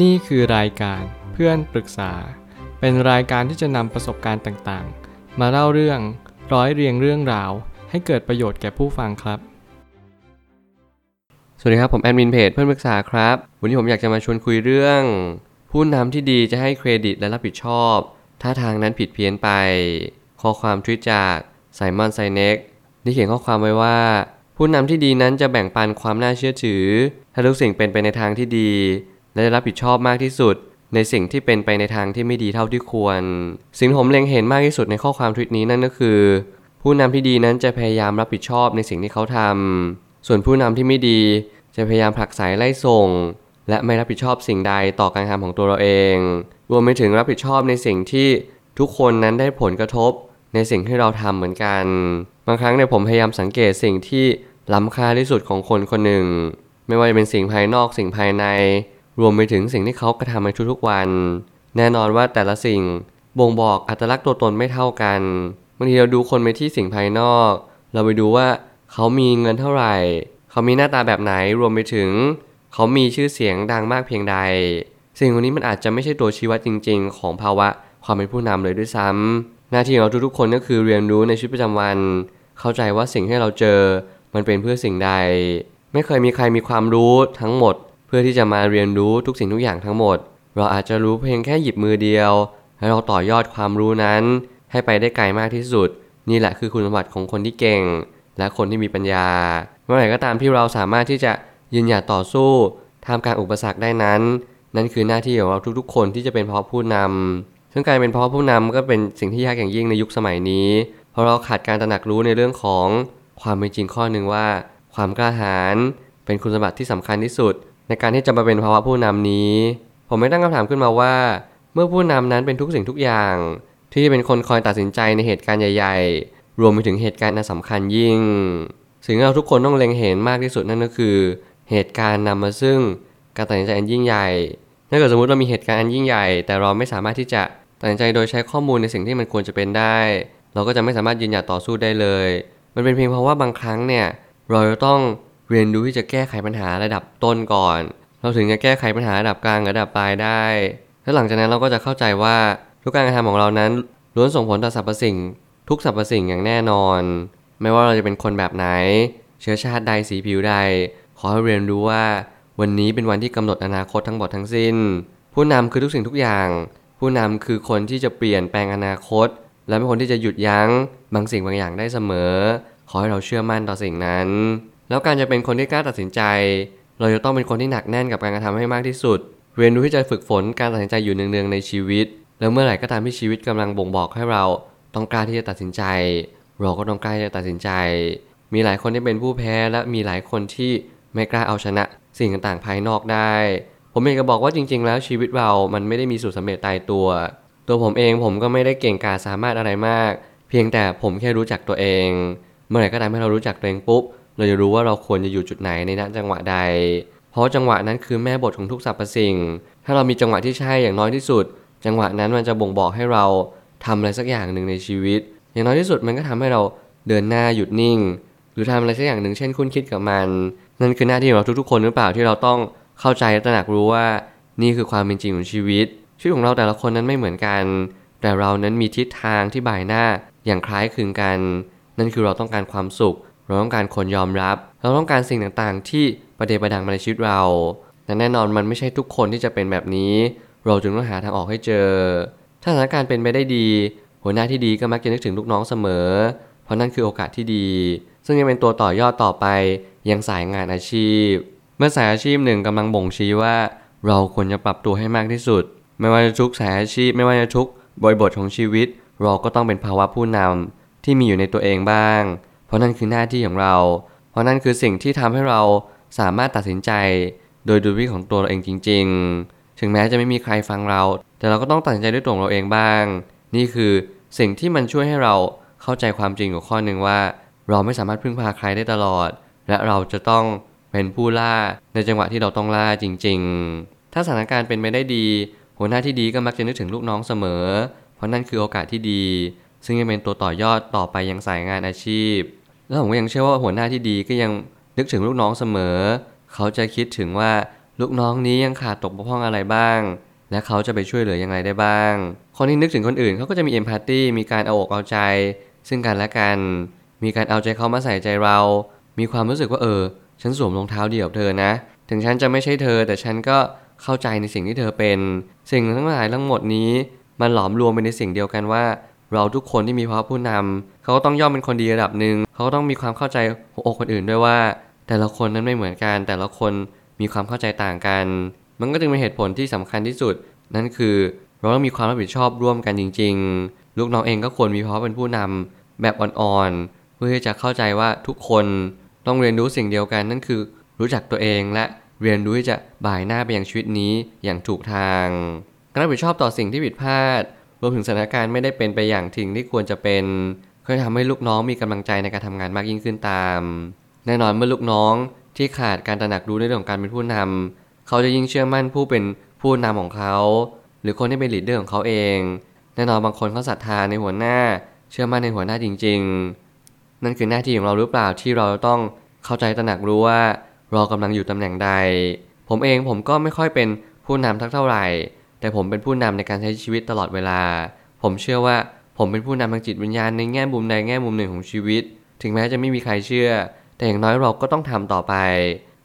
นี่คือรายการเพื่อนปรึกษา เป็นรายการที่จะนำประสบการณ์ต่างๆ มาเล่าเรื่องร้อยเรียงเรื่องราว ให้เกิดประโยชน์แก่ผู้ฟังครับ สวัสดีครับ ผมแอดมินเพจเพื่อนปรึกษาครับ วันนี้ผมอยากจะมาชวนคุยเรื่องผู้นำที่ดีจะให้เครดิตและรับผิดชอบถ้าทางนั้นผิดเพี้ยนไป ข้อความทวิตจากไซมอนไซเน็กได้เขียนข้อความไว้ว่า ผู้นำที่ดีนั้นจะแบ่งปันความน่าเชื่อถือ ถ้าทุกสิ่งเป็นไปในทางที่ดี และรับผิดชอบมากที่สุด ในสิ่งที่เป็นไปในทางที่ไม่ดีเท่าที่ควร สิ่งผมเล็งเห็นมากที่สุดในข้อความทวิตนี้นั่นก็คือ ผู้นำที่ดีนั้นจะพยายามรับผิดชอบในสิ่งที่เขาทำส่วนผู้นำที่ไม่ดีจะพยายามผลักไสไล่ส่ง และไม่รับผิดชอบสิ่งใดต่อการทำของตัวเราเอง รวมไปถึงรับผิดชอบในสิ่งที่ทุกคนนั้นได้ผลกระทบในสิ่งที่เราทำเหมือนกัน บางครั้งเนี่ยผมพยายามสังเกตสิ่งที่ล้ำค่าที่สุดของคนคนหนึ่ง ไม่ว่าจะเป็นสิ่งภายนอกสิ่งภายใน รวมไปถึงสิ่งที่เขากระทำในทุกๆวัน แน่นอนว่าแต่ละสิ่งบ่งบอกอัตลักษณ์ตัวตนไม่เท่ากันบางทีเราดูคนไปที่สิ่งภายนอก เราไปดูว่าเขามีเงินเท่าไหร่ เขามีหน้าตาแบบไหนรวมไปถึง เขามีชื่อเสียงดังมากเพียงใด สิ่งเหล่านี้มันอาจจะไม่ใช่ตัวชี้วัดจริง ๆ ของภาวะความเป็นผู้นำเลยด้วยซ้ำหน้าที่ของเราทุกๆคนก็คือเรียนรู้ในชีวิตประจำวัน เข้าใจว่าสิ่งที่เราเจอมันเป็นเพื่อสิ่งใด ไม่เคยมีใครมีความรู้ทั้งหมด พื่อที่จะมาเรียนรู้ทุกสิ่งทุกอย่างทั้งหมด เราอาจจะรู้เพียงแค่หยิบมือเดียว และเราต่อยอดความรู้นั้น ให้ไปได้ไกลมากที่สุด นี่แหละคือคุณสมบัติของคนที่เก่ง และคนที่มีปัญญา เมื่อไหร่ก็ตามที่เราสามารถที่จะยืนหยัดต่อสู้ท่ามกลางอุปสรรคได้นั้น นั่นคือหน้าที่ของเราทุกๆ คนที่จะเป็นเพราะผู้นำซึ่งการเป็นเพราะผู้นำก็เป็นสิ่งที่ยากอย่างยิ่งในยุคสมัยนี้ เพราะเราขาดการตระหนักรู้ในเรื่องของความเป็นจริงข้อหนึ่งว่า ความกล้าหาญเป็นคุณสมบัติที่สำคัญที่สุด ในการที่จะมาเป็นภาวะผู้นำนี้ ผมไม่ตั้งคำถามขึ้นมาว่า เมื่อผู้นำนั้นเป็นทุกสิ่งทุกอย่าง ที่เป็นคนคอยตัดสินใจในเหตุการณ์ใหญ่ ๆ รวมไปถึงเหตุการณ์อันสำคัญยิ่ง สิ่งที่เราทุกคนต้องเล็งเห็นมากที่สุดนั่นก็คือ เหตุการณ์นำมาซึ่งการตัดสินใจอันยิ่งใหญ่ ถ้าเกิดสมมติเรามีเหตุการณ์อันยิ่งใหญ่ แต่เราไม่สามารถที่จะตัดสินใจโดยใช้ข้อมูลในสิ่งที่มันควรจะเป็นได้ เราก็จะไม่สามารถยืนหยัดต่อสู้ได้เลย มันเป็นเพียงเพราะว่าบางครั้งเนี่ยเราจะต้อง เรียนรู้ที่จะแก้ไขปัญหาระดับต้นก่อน เราถึงจะแก้ไขปัญหาระดับกลางระดับปลายได้ และหลังจากนั้นเราก็จะเข้าใจว่าทุกการกระทำของเรานั้นล้วนส่งผลต่อสรรพสิ่ง ทุกสรรพสิ่งอย่างแน่นอน ไม่ว่าเราจะเป็นคนแบบไหน เชื้อชาติใดสีผิวใด ขอให้เรียนรู้ว่าวันนี้เป็นวันที่กำหนดอนาคตทั้งหมดทั้งสิ้น ผู้นำคือทุกสิ่งทุกอย่าง ผู้นำคือคนที่จะเปลี่ยนแปลงอนาคต และเป็นคนที่จะหยุดยั้งบางสิ่งบางอย่างได้เสมอ ขอให้เราเชื่อมั่นต่อสิ่งนั้น แล้วการจะเป็นคนที่กล้าตัดสินใจ เราจะต้องเป็นคนที่หนักแน่นกับการกระทำให้มากที่สุด เรียนรู้ที่จะฝึกฝนการตัดสินใจอยู่เนืองๆในชีวิต แล้วเมื่อไหร่ก็ตามที่ชีวิตกำลังบ่งบอกให้เราต้องกล้าที่จะตัดสินใจ เราก็ต้องกล้าที่จะตัดสินใจ มีหลายคนที่เป็นผู้แพ้และมีหลายคนที่ไม่กล้าเอาชนะ สิ่งต่างๆภายนอกได้ ผมเองก็บอกว่าจริง ๆ แล้วชีวิตเรามันไม่ได้มีสูตรสำเร็จตายตัว ตัวผมเองผมก็ไม่ได้เก่งกาสามารถอะไรมาก เพียงแต่ผมแค่รู้จักตัวเอง เมื่อไหร่ก็ตามที่เรารู้จักตัวเองปุ๊บ เราจะรู้ว่าเราควรจะอยู่จุดไหนในณจังหวะใด เพราะจังหวะนั้นคือแม่บทของทุกสรรพสิ่ง ถ้าเรามีจังหวะที่ใช่อย่างน้อยที่สุด จังหวะนั้นมันจะบ่งบอกให้เราทำอะไรสักอย่างหนึ่งในชีวิต อย่างน้อยที่สุดมันก็ทำให้เราเดินหน้าหยุดนิ่ง หรือทำอะไรสักอย่างหนึ่งเช่นคุ้นคิดกับมัน นั่นคือหน้าที่ของเราทุกๆคนหรือเปล่าที่เราต้องเข้าใจและตระหนักรู้ว่า นี่คือความเป็นจริงของชีวิตชีวิตของเราแต่ละคนนั้นไม่เหมือนกัน แต่เรานั้นมีทิศทางที่บ่ายหน้าอย่างคล้ายคลึงกัน นั่นคือเราต้องการความสุข เราต้องการคนยอมรับ เราต้องการสิ่งต่างๆ ที่ประเดประดังมาในชีวิตเราแต่แน่นอนมันไม่ใช่ทุกคนที่จะเป็นแบบนี้ เราจึงต้องหาทางออกให้เจอ ถ้าสถานการณ์เป็นไปได้ดี หัวหน้าที่ดีก็มักจะนึกถึงลูกน้องเสมอ เพราะนั่นคือโอกาสที่ดี ซึ่งจะเป็นตัวต่อยอดต่อไปยังสายงานอาชีพ เมื่อสายอาชีพหนึ่งกำลังบ่งชี้ว่า เราควรจะปรับตัวให้มากที่สุด ไม่ว่าจะทุกสายอาชีพ ไม่ว่าจะทุกบริบทของชีวิต เราก็ต้องเป็นภาวะผู้นำที่มีอยู่ในตัวเองบ้าง ราะนั่นคือหน้าที่ของเรา เพราะนั่นคือสิ่งที่ทำให้เราสามารถตัดสินใจ โดยดูวิของตัวเราเองจริง ๆ ถึงแม้จะไม่มีใครฟังเรา แต่เราก็ต้องตัดสินใจด้วยตัวเราเองบ้าง นี่คือสิ่งที่มันช่วยให้เราเข้าใจความจริงของข้อหนึ่งว่า เราไม่สามารถพึ่งพาใครได้ตลอด และเราจะต้องเป็นผู้ล่าในจังหวะที่เราต้องล่าจริง ๆ ถ้าสถานการณ์เป็นไปได้ดี หัวหน้าที่ดีก็มักจะนึกถึงลูกน้องเสมอ เพราะนั่นคือโอกาสที่ดี ซึ่งจะเป็นตัวต่อยอดต่อไปยังสายงานอาชีพ แล้วผมก็ยังเชื่อว่าหัวหน้าที่ดีก็ยังนึกถึงลูกน้องเสมอ เขาจะคิดถึงว่าลูกน้องนี้ยังขาดตกบกพร่องอะไรบ้าง และเขาจะไปช่วยเหลือยังไงได้บ้าง คนที่นึกถึงคนอื่นเขาก็จะมีเอมพัตตีมีการเอาอกเอาใจ ซึ่งกันและกัน มีการเอาใจเขามาใส่ใจเรา มีความรู้สึกว่าเออ ฉันสวมรองเท้าเดียวเธอนะ ถึงฉันจะไม่ใช่เธอ แต่ฉันก็เข้าใจในสิ่งที่เธอเป็น สิ่งทั้งหลายทั้งหมดนี้ มันหลอมรวมไปในสิ่งเดียวกันว่า เราทุกคนที่มีภาวะผู้นำเขาก็ต้องย่อมเป็นคนดีระดับหนึ่ง เขาก็ต้องมีความเข้าใจหัวอกคนอื่นด้วยว่า แต่ละคนนั้นไม่เหมือนกัน แต่ละคนมีความเข้าใจต่างกัน มันก็จึงเป็นเหตุผลที่สำคัญที่สุด นั่นคือเราต้องมีความรับผิดชอบร่วมกันจริง ๆ ลูกน้องเองก็ควรมีภาวะเป็นผู้นำแบบอ่อนๆ เพื่อที่จะเข้าใจว่าทุกคนต้องเรียนรู้สิ่งเดียวกันนั่นคือ รู้จักตัวเองและเรียนรู้ที่จะบ่ายหน้าไปยังชีวิตนี้อย่างถูกทางการรับผิดชอบต่อสิ่งที่ผิดพลาด รวมถึงสถานการณ์ไม่ได้เป็นไปอย่างทิ้งที่ควรจะเป็นก็จะทำให้ลูกน้องมีกำลังใจในการทำงานมากยิ่งขึ้นตาม แน่นอนเมื่อลูกน้องที่ขาดการตระหนักรู้ในเรื่องของการเป็นผู้นำเขาจะยิ่งเชื่อมั่นผู้เป็นผู้นำของเขา หรือคนที่เป็นลีดเดอร์ของเขาเอง แน่นอนบางคนเขาศรัทธาในหัวหน้า เชื่อมั่นในหัวหน้าจริง ๆ นั่นคือหน้าที่ของเราหรือเปล่าที่เราต้องเข้าใจตระหนักรู้ว่าเรากำลังอยู่ตำแหน่งใด ผมเองผมก็ไม่ค่อยเป็นผู้นำทักเท่าไหร่ แต่ผมเป็นผู้นำในการใช้ชีวิตตลอดเวลา ผมเชื่อว่าผมเป็นผู้นำทางจิตวิญญาณในแง่มุมใดแง่มุมหนึ่งของชีวิต ถึงแม้จะไม่มีใครเชื่อ แต่อย่างน้อยเราก็ต้องทำต่อไป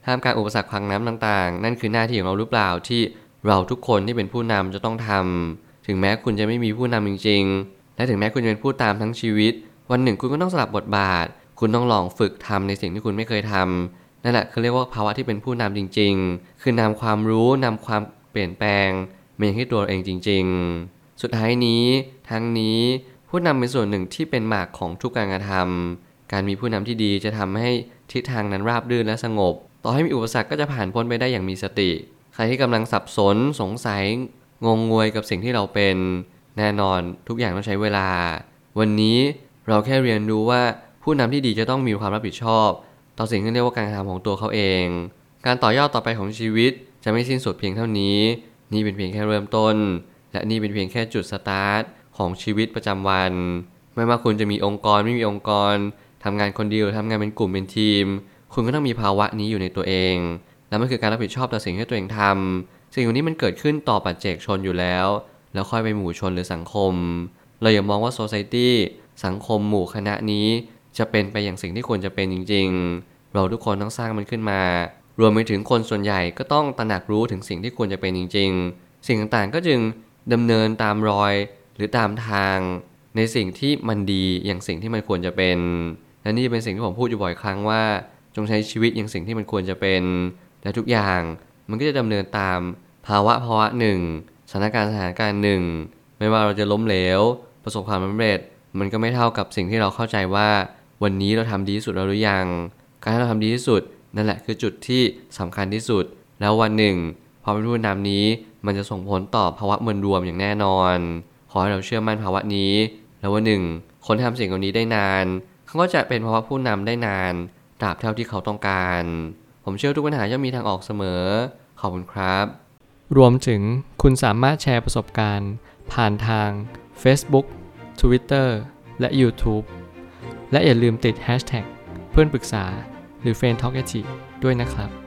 ท่ามกลางอุปสรรคพังน้ำต่างๆ นั่นคือหน้าที่ของเราหรือเปล่าที่เราทุกคนที่เป็นผู้นำจะต้องทำถึงแม้คุณจะไม่มีผู้นำจริง ๆ และถึงแม้คุณจะเป็นผู้ตามทั้งชีวิต วันหนึ่งคุณก็ต้องสลับบทบาท คุณต้องลองฝึกทำในสิ่งที่คุณไม่เคยทำนั่นแหละคือเรียกว่าภาวะที่เป็นผู้นำจริง ๆ คือนำความรู้นำความเปลี่ยนแปลง มาอย่างที่ตัวเองจริง ๆ สุดท้ายนี้ทั้งนี้ผู้นำเป็นส่วนหนึ่งที่เป็นหมากของทุกการกระทำการมีผู้นำที่ดีจะทำให้ทิศทางนั้นราบรื่นและสงบ ต่อให้มีอุปสรรคก็จะผ่านพ้นไปได้อย่างมีสติ ใครที่กำลังสับสนสงสัย งงงวยกับสิ่งที่เราเป็น แน่นอนทุกอย่างต้องใช้เวลา วันนี้เราแค่เรียนรู้ว่าผู้นำที่ดีจะต้องมีความรับผิดชอบ ต่อสิ่งที่เรียกว่าการกระทำของตัวเขาเอง การต่อยอดต่อไปของชีวิตจะไม่สิ้นสุดเพียงเท่านี้ นี่เป็นเพียงแค่เริ่มต้น และนี่เป็นเพียงแค่จุดสตาร์ทของชีวิตประจำวัน ไม่ว่าคุณจะมีองค์กรไม่มีองค์กรทำงานคนเดียวทำงานเป็นกลุ่มเป็นทีม คุณก็ต้องมีภาวะนี้อยู่ในตัวเอง และมันคือการรับผิดชอบต่อสิ่งที่ตัวเองทำสิ่งนี้มันเกิดขึ้นต่อปัจเจกชนอยู่แล้ว แล้วค่อยไปหมู่ชนหรือสังคม เราอย่ามองว่าโซซตี้สังคมหมู่คณะนี้จะเป็นไปอย่างสิ่งที่ควรจะเป็นจริง ๆ เราทุกคนต้องสร้างมันขึ้นมา รวมไปถึงคนส่วนใหญ่ก็ต้องตระหนักรู้ถึงสิ่งที่ควรจะเป็นจริง ๆ สิ่งต่างๆก็จึงดำเนินตามรอยหรือตามทาง ในสิ่งที่มันดีอย่างสิ่งที่มันควรจะเป็น และนี่เป็นสิ่งที่ผมพูดอยู่บ่อยครั้งว่า จงใช้ชีวิตอย่างสิ่งที่มันควรจะเป็น และทุกอย่างมันก็จะดำเนินตามภาวะภาวะหนึ่งสถานการณ์สถานการณ์หนึ่งไม่ว่าเราจะล้มเหลว ประสบความสำเร็จ มันก็ไม่เท่ากับสิ่งที่เราเข้าใจว่า วันนี้เราทำดีที่สุดแล้วหรือยัง การที่เราทำดีที่สุด นั่นแหละคือจุดที่สำคัญที่สุด แล้ววันหนึ่งพอเป็นผู้นำนี้มันจะส่งผลต่อภาวะมวลรวมอย่างแน่นอน ขอให้เราเชื่อมั่นภาวะนี้ แล้ววันหนึ่ง คนที่ทำสิ่งเหล่านี้ได้นาน เขาก็จะเป็นภาวะผู้นำได้นานตราบเท่าที่เขาต้องการ ผมเชื่อทุกปัญหาย่อมมีทางออกเสมอ ขอบคุณครับ รวมถึงคุณสามารถแชร์ประสบการณ์ ผ่านทาง Facebook Twitter และ YouTube และอย่าลืมติด Hashtag เพื่อนปรึกษา หรือ f r ร e n d Talk ด้วยนะครับ